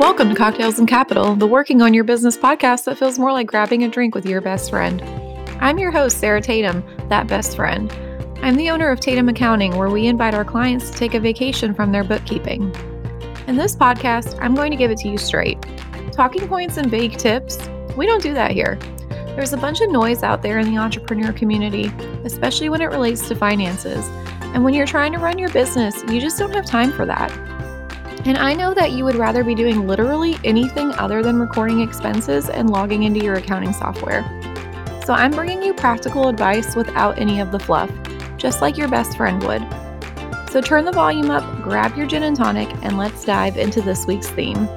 Welcome to Cocktails and Capital, the working on your business podcast that feels more like grabbing a drink with your best friend. I'm your host, Sarah Tatum, that best friend. I'm the owner of Tatum Accounting, where we invite our clients to take a vacation from their bookkeeping. In this podcast, I'm going to give it to you straight. Talking points and vague tips, we don't do that here. There's a bunch of noise out there in the entrepreneur community, especially when it relates to finances. And when you're trying to run your business, you just don't have time for that. And I know that you would rather be doing literally anything other than recording expenses and logging into your accounting software. So I'm bringing you practical advice without any of the fluff, just like your best friend would. So turn the volume up, grab your gin and tonic, and let's dive into this week's theme.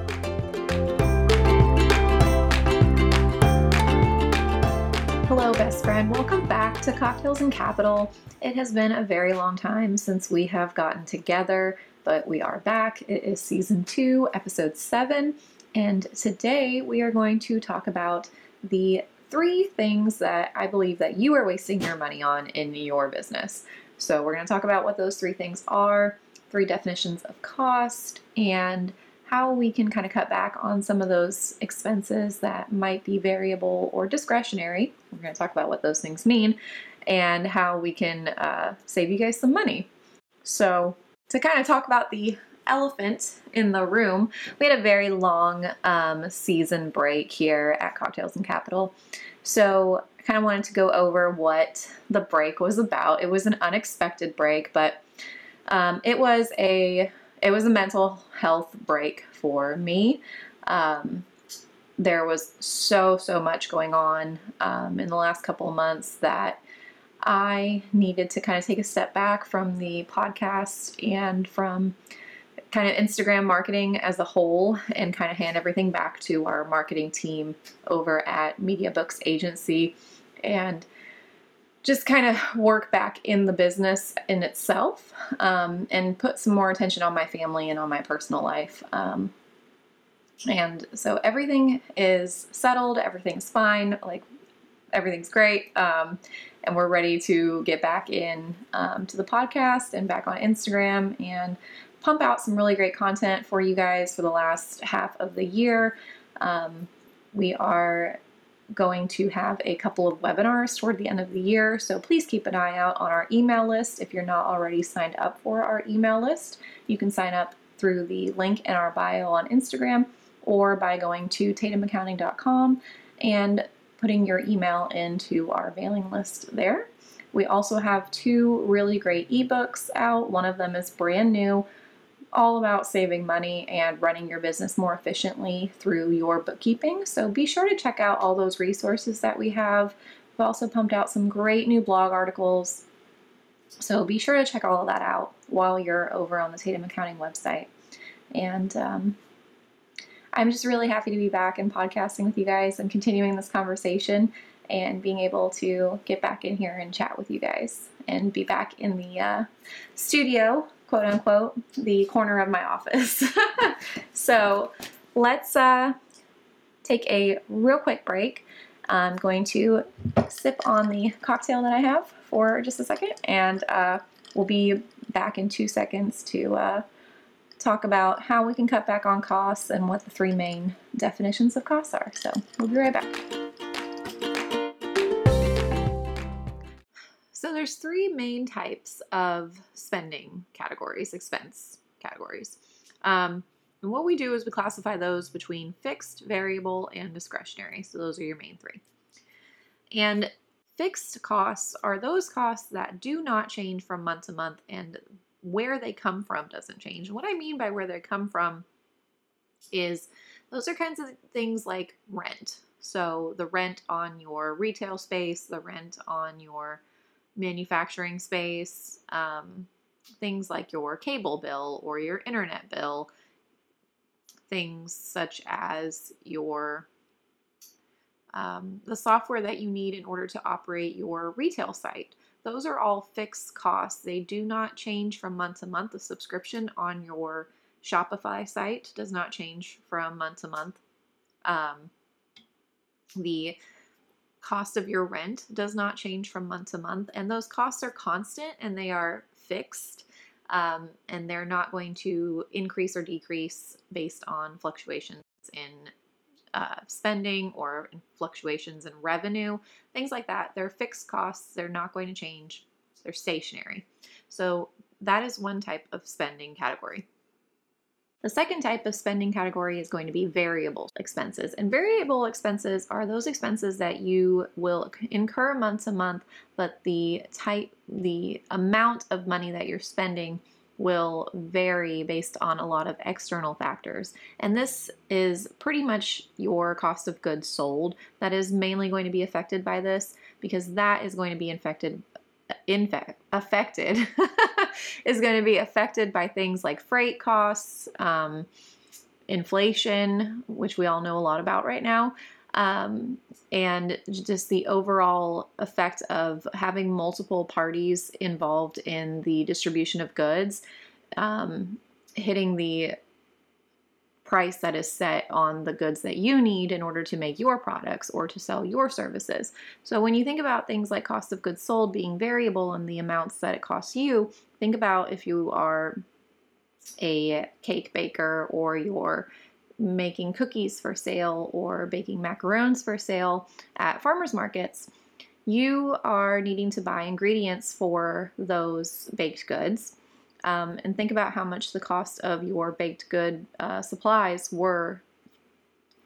Hello, best friend. Welcome back to Cocktails and Capital. It has been a very long time since we have gotten together, but we are back. It is season two, episode seven, and today we are going to talk about the three things that I believe that you are wasting your money on in your business. So we're going to talk about what those three things are, three definitions of cost, and how we can kind of cut back on some of those expenses that might be variable or discretionary. We're going to talk about what those things mean and how we can uh, save you guys some money. So, to kind of talk about the elephant in the room, we had a very long um, season break here at Cocktails and Capital. So, I kind of wanted to go over what the break was about. It was an unexpected break, but um, it was a it was a mental health break for me. Um, there was so, so much going on um, in the last couple months that I needed to kind of take a step back from the podcast and from kind of Instagram marketing as a whole and kind of hand everything back to our marketing team over at Media Books Agency and just kind of work back in the business in itself um, and put some more attention on my family and on my personal life. Um, and so everything is settled, everything's fine, like everything's great. Um, and we're ready to get back in um, to the podcast and back on Instagram and pump out some really great content for you guys for the last half of the year. Um, we are going to have a couple of webinars toward the end of the year, so please keep an eye out on our email list. If you're not already signed up for our email list, you can sign up through the link in our bio on Instagram or by going to tatumaccounting.com and putting your email into our mailing list there. We also have two really great ebooks out. One of them is brand new all about saving money and running your business more efficiently through your bookkeeping. So be sure to check out all those resources that we have. We've also pumped out some great new blog articles. So be sure to check all of that out while you're over on the Tatum Accounting website. And um, I'm just really happy to be back and podcasting with you guys and continuing this conversation and being able to get back in here and chat with you guys and be back in the uh, studio quote unquote, the corner of my office. so let's uh, take a real quick break. I'm going to sip on the cocktail that I have for just a second, and uh, we'll be back in two seconds to uh, talk about how we can cut back on costs and what the three main definitions of costs are. So we'll be right back. So there's three main types of spending categories, expense categories. Um, and what we do is we classify those between fixed, variable, and discretionary. So those are your main three. And fixed costs are those costs that do not change from month to month and where they come from doesn't change. what I mean by where they come from is those are kinds of things like rent. So the rent on your retail space, the rent on your manufacturing space, um, things like your cable bill or your internet bill, things such as your um, the software that you need in order to operate your retail site. Those are all fixed costs. They do not change from month to month. The subscription on your Shopify site does not change from month to month. Um, the cost of your rent does not change from month to month, and those costs are constant and they are fixed. um, and they're not going to increase or decrease based on fluctuations in uh, spending or fluctuations in revenue, things like that. They're fixed costs, they're not going to change, they're stationary. So, that is one type of spending category. The second type of spending category is going to be variable expenses. And variable expenses are those expenses that you will incur month to month, but the type, the amount of money that you're spending will vary based on a lot of external factors. And this is pretty much your cost of goods sold that is mainly going to be affected by this because that is going to be infected infect affected is going to be affected by things like freight costs, um, inflation, which we all know a lot about right now, um, and just the overall effect of having multiple parties involved in the distribution of goods um, hitting the price that is set on the goods that you need in order to make your products or to sell your services. So when you think about things like cost of goods sold being variable and the amounts that it costs you, think about if you are a cake baker or you're making cookies for sale or baking macarons for sale at farmers markets, you are needing to buy ingredients for those baked goods um, and think about how much the cost of your baked good uh, supplies were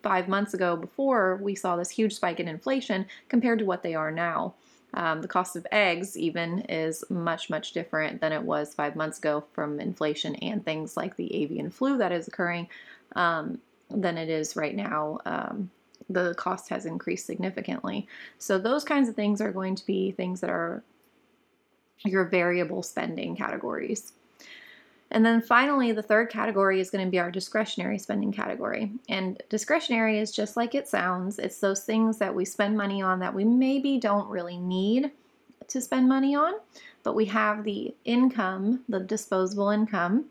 five months ago before we saw this huge spike in inflation compared to what they are now. Um, the cost of eggs, even, is much, much different than it was five months ago from inflation and things like the avian flu that is occurring um, than it is right now. Um, the cost has increased significantly. So, those kinds of things are going to be things that are your variable spending categories. And then finally, the third category is going to be our discretionary spending category. And discretionary is just like it sounds it's those things that we spend money on that we maybe don't really need to spend money on, but we have the income, the disposable income,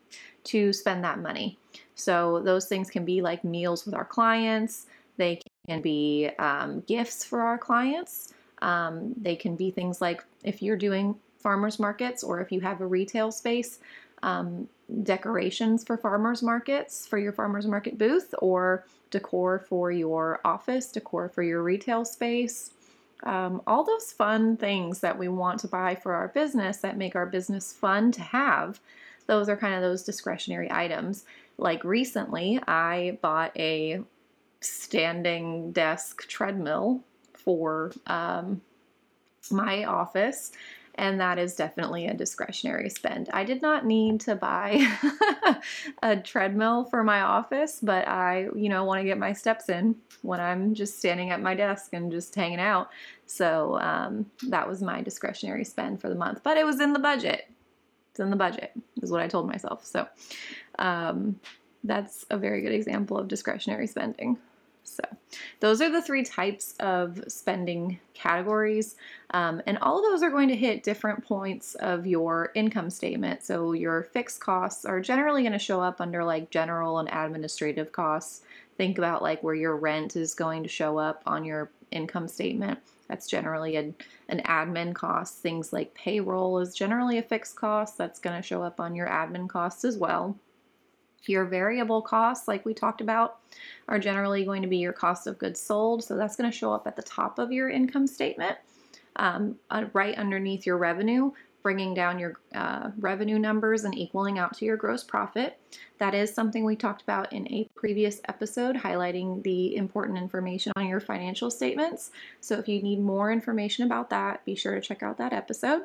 to spend that money. So those things can be like meals with our clients, they can be um, gifts for our clients. Um, they can be things like if you're doing farmers markets or if you have a retail space, um, decorations for farmers markets for your farmers market booth or decor for your office, decor for your retail space. Um, all those fun things that we want to buy for our business that make our business fun to have, those are kind of those discretionary items. Like recently, I bought a standing desk treadmill for um, my office and that is definitely a discretionary spend. I did not need to buy a treadmill for my office, but I, you know, want to get my steps in when I'm just standing at my desk and just hanging out. So um, that was my discretionary spend for the month, but it was in the budget. It's in the budget, is what I told myself. So um, that's a very good example of discretionary spending. So, those are the three types of spending categories, um, and all of those are going to hit different points of your income statement. So, your fixed costs are generally going to show up under like general and administrative costs. Think about like where your rent is going to show up on your income statement. That's generally an, an admin cost. Things like payroll is generally a fixed cost. That's going to show up on your admin costs as well. Your variable costs, like we talked about, are generally going to be your cost of goods sold. So that's going to show up at the top of your income statement, um, uh, right underneath your revenue, bringing down your uh, revenue numbers and equaling out to your gross profit. That is something we talked about in a previous episode, highlighting the important information on your financial statements. So if you need more information about that, be sure to check out that episode.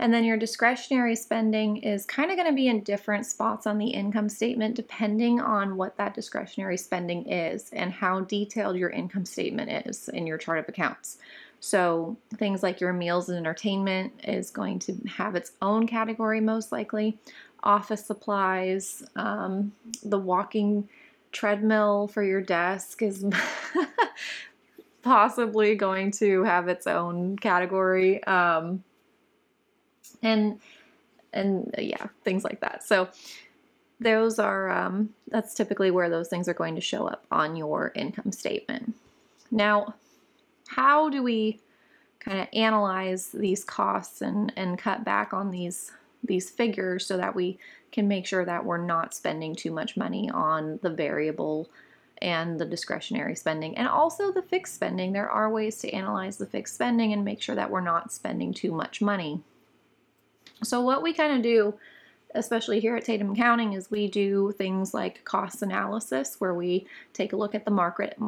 And then your discretionary spending is kind of going to be in different spots on the income statement depending on what that discretionary spending is and how detailed your income statement is in your chart of accounts. So, things like your meals and entertainment is going to have its own category, most likely. Office supplies, um, the walking treadmill for your desk is possibly going to have its own category. Um, and and uh, yeah, things like that. So those are um, that's typically where those things are going to show up on your income statement. Now, how do we kind of analyze these costs and and cut back on these these figures so that we can make sure that we're not spending too much money on the variable and the discretionary spending and also the fixed spending. There are ways to analyze the fixed spending and make sure that we're not spending too much money. So, what we kind of do, especially here at Tatum Accounting, is we do things like cost analysis where we take a look at the market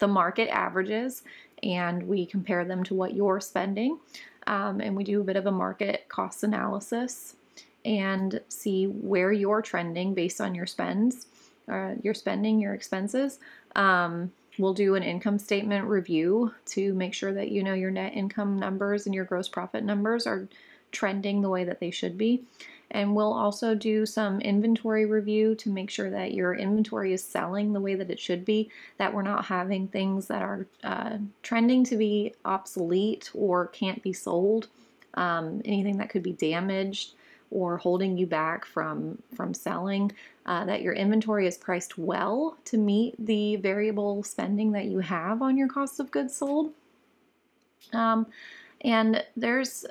the market averages and we compare them to what you're spending. Um, and we do a bit of a market cost analysis and see where you're trending based on your spends, uh, your spending, your expenses. Um, we'll do an income statement review to make sure that you know your net income numbers and your gross profit numbers are trending the way that they should be. And we'll also do some inventory review to make sure that your inventory is selling the way that it should be, that we're not having things that are uh, trending to be obsolete or can't be sold, um, anything that could be damaged or holding you back from from selling uh, that your inventory is priced well to meet the variable spending that you have on your cost of goods sold um, and there's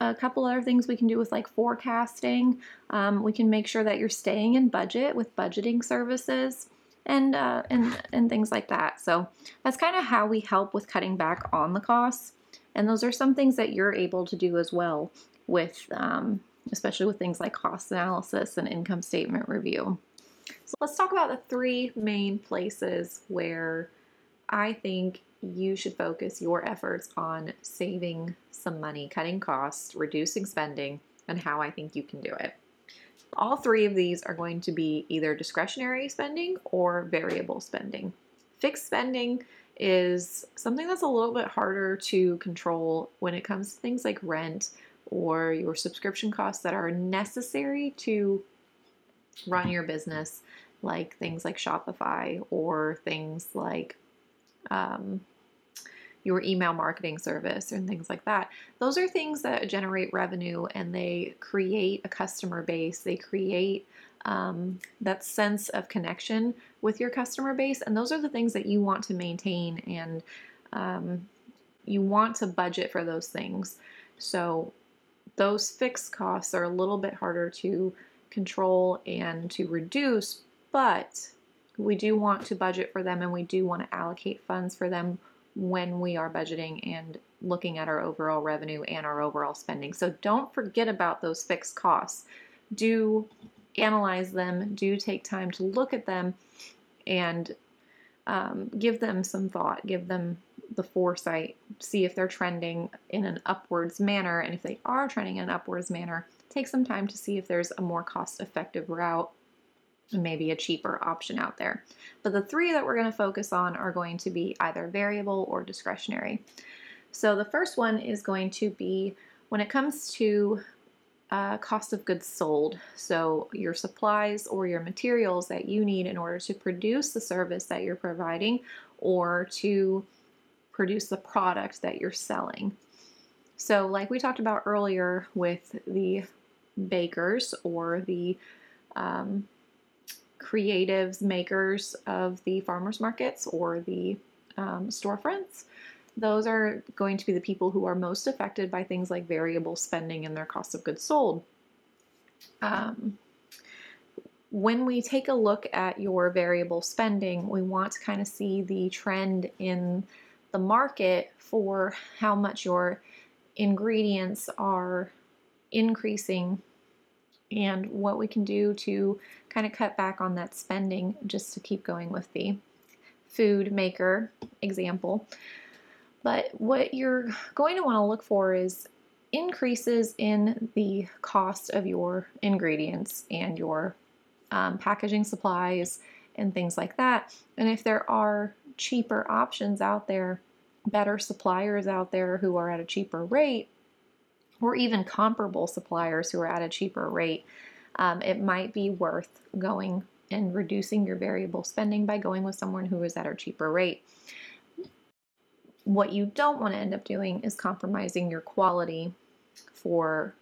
a couple other things we can do with like forecasting. Um, we can make sure that you're staying in budget with budgeting services and uh, and and things like that. So that's kind of how we help with cutting back on the costs. And those are some things that you're able to do as well with, um, especially with things like cost analysis and income statement review. So let's talk about the three main places where I think you should focus your efforts on saving some money, cutting costs, reducing spending, and how I think you can do it. All three of these are going to be either discretionary spending or variable spending. Fixed spending is something that's a little bit harder to control when it comes to things like rent or your subscription costs that are necessary to run your business, like things like Shopify or things like um, your email marketing service and things like that. Those are things that generate revenue and they create a customer base. They create um, that sense of connection with your customer base. And those are the things that you want to maintain and um, you want to budget for those things. So those fixed costs are a little bit harder to control and to reduce, but we do want to budget for them and we do want to allocate funds for them when we are budgeting and looking at our overall revenue and our overall spending. So don't forget about those fixed costs. Do analyze them, do take time to look at them and um, give them some thought, give them the foresight, see if they're trending in an upwards manner. And if they are trending in an upwards manner, take some time to see if there's a more cost effective route maybe a cheaper option out there. But the three that we're going to focus on are going to be either variable or discretionary. So the first one is going to be when it comes to uh, cost of goods sold. So your supplies or your materials that you need in order to produce the service that you're providing or to produce the product that you're selling. So, like we talked about earlier with the bakers or the um, creatives, makers of the farmers markets or the um, storefronts. Those are going to be the people who are most affected by things like variable spending and their cost of goods sold. Um, when we take a look at your variable spending, we want to kind of see the trend in the market for how much your ingredients are increasing and what we can do to kind of cut back on that spending just to keep going with the food maker example. But what you're going to want to look for is increases in the cost of your ingredients and your um, packaging supplies and things like that. And if there are cheaper options out there, better suppliers out there who are at a cheaper rate, or even comparable suppliers who are at a cheaper rate, um, it might be worth going and reducing your variable spending by going with someone who is at a cheaper rate. What you don't want to end up doing is compromising your quality for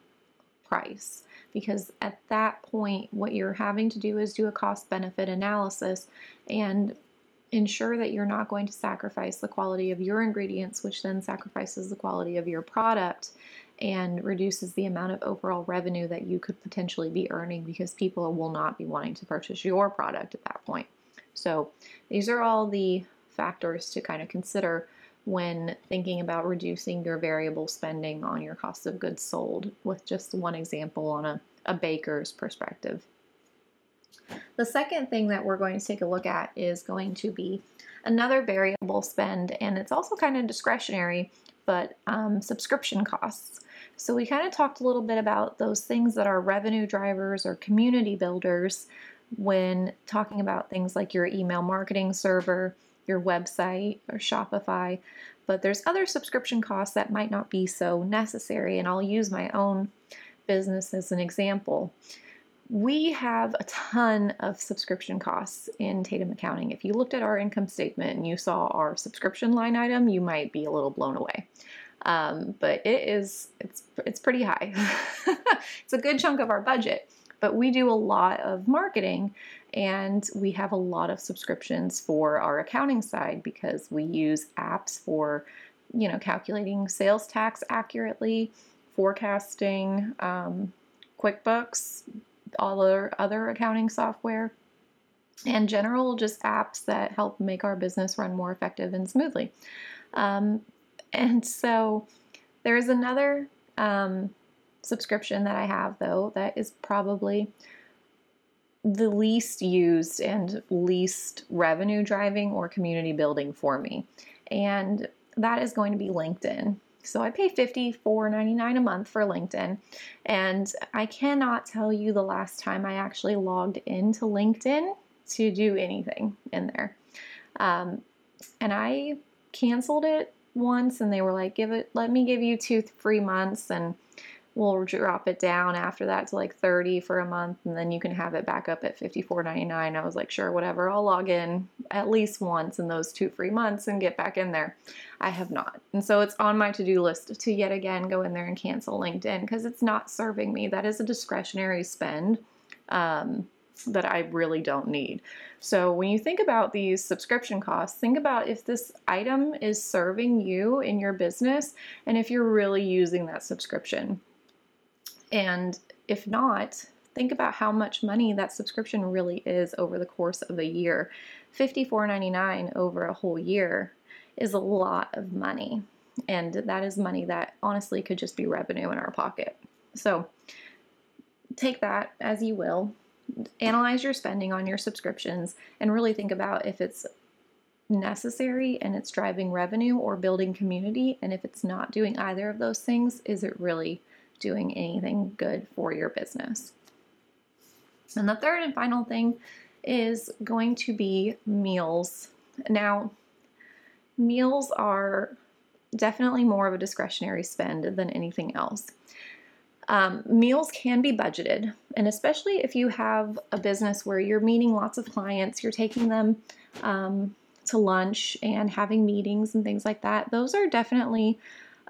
price because at that point, what you're having to do is do a cost benefit analysis and ensure that you're not going to sacrifice the quality of your ingredients, which then sacrifices the quality of your product and reduces the amount of overall revenue that you could potentially be earning because people will not be wanting to purchase your product at that point. So, these are all the factors to kind of consider when thinking about reducing your variable spending on your cost of goods sold, with just one example on a, a baker's perspective. The second thing that we're going to take a look at is going to be another variable spend, and it's also kind of discretionary, but um, subscription costs. So, we kind of talked a little bit about those things that are revenue drivers or community builders when talking about things like your email marketing server, your website, or Shopify. But there's other subscription costs that might not be so necessary, and I'll use my own business as an example we have a ton of subscription costs in Tatum Accounting. If you looked at our income statement and you saw our subscription line item, you might be a little blown away. Um, but it is it's it's pretty high. it's a good chunk of our budget. But we do a lot of marketing and we have a lot of subscriptions for our accounting side because we use apps for you know calculating sales tax accurately, forecasting, um, QuickBooks, all our other accounting software, and general just apps that help make our business run more effective and smoothly. Um, and so there is another um, subscription that I have, though, that is probably the least used and least revenue driving or community building for me. And that is going to be LinkedIn. So I pay $54.99 a month for LinkedIn. And I cannot tell you the last time I actually logged into LinkedIn to do anything in there. Um, and I canceled it once and they were like, give it, let me give you two free months. And we'll drop it down after that to like 30 for a month and then you can have it back up at 54.99 i was like sure whatever i'll log in at least once in those two free months and get back in there i have not and so it's on my to-do list to yet again go in there and cancel linkedin because it's not serving me that is a discretionary spend um, that I really don't need. So, when you think about these subscription costs, think about if this item is serving you in your business and if you're really using that subscription. And if not, think about how much money that subscription really is over the course of a year. $54.99 over a whole year is a lot of money. And that is money that honestly could just be revenue in our pocket. So take that as you will. Analyze your spending on your subscriptions and really think about if it's necessary and it's driving revenue or building community. And if it's not doing either of those things, is it really doing anything good for your business. And the third and final thing is going to be meals. Now, meals are definitely more of a discretionary spend than anything else. Um, meals can be budgeted, and especially if you have a business where you're meeting lots of clients, you're taking them um, to lunch and having meetings and things like that, those are definitely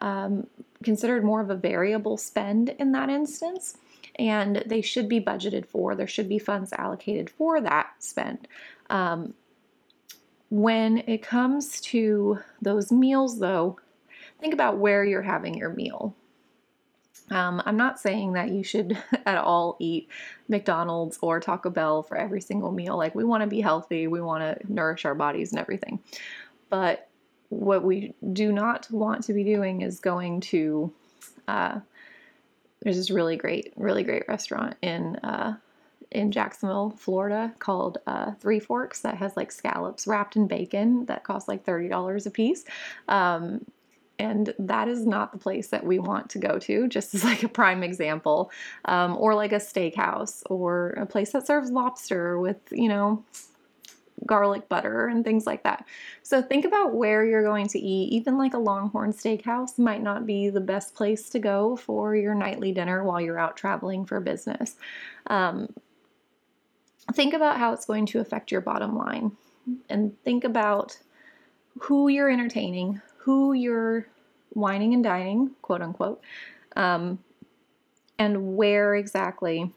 um, considered more of a variable spend in that instance, and they should be budgeted for. There should be funds allocated for that spend. Um, when it comes to those meals, though, think about where you're having your meal. Um, I'm not saying that you should at all eat McDonald's or Taco Bell for every single meal. Like, we want to be healthy, we want to nourish our bodies and everything. But what we do not want to be doing is going to uh, there's this really great really great restaurant in uh, in Jacksonville, Florida called uh, Three Forks that has like scallops wrapped in bacon that cost like $30 a piece. Um, and that is not the place that we want to go to, just as like a prime example. Um, or like a steakhouse or a place that serves lobster with, you know, garlic butter and things like that. So think about where you're going to eat. Even like a Longhorn Steakhouse might not be the best place to go for your nightly dinner while you're out traveling for business. Um, think about how it's going to affect your bottom line and think about who you're entertaining, who you're wining and dining, quote unquote, um, and where exactly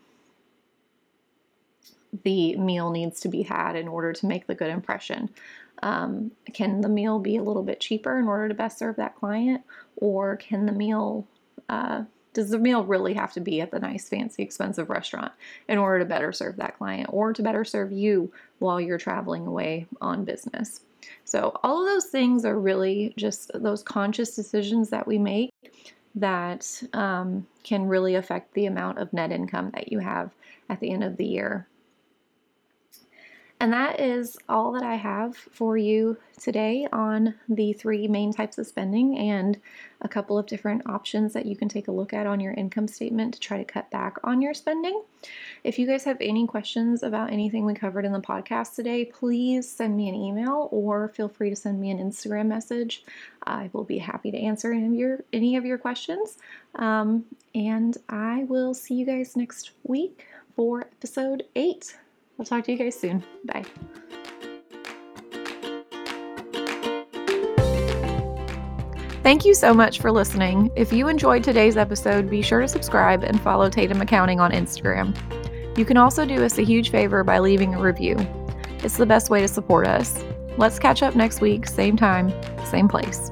the meal needs to be had in order to make the good impression. Um, can the meal be a little bit cheaper in order to best serve that client, or can the meal uh, does the meal really have to be at the nice, fancy, expensive restaurant in order to better serve that client or to better serve you while you're traveling away on business? So, all of those things are really just those conscious decisions that we make that um, can really affect the amount of net income that you have at the end of the year. And that is all that I have for you today on the three main types of spending and a couple of different options that you can take a look at on your income statement to try to cut back on your spending. If you guys have any questions about anything we covered in the podcast today, please send me an email or feel free to send me an Instagram message. I will be happy to answer any of your any of your questions. Um, and I will see you guys next week for episode eight. I'll talk to you guys soon. Bye. Thank you so much for listening. If you enjoyed today's episode, be sure to subscribe and follow Tatum Accounting on Instagram. You can also do us a huge favor by leaving a review. It's the best way to support us. Let's catch up next week, same time, same place.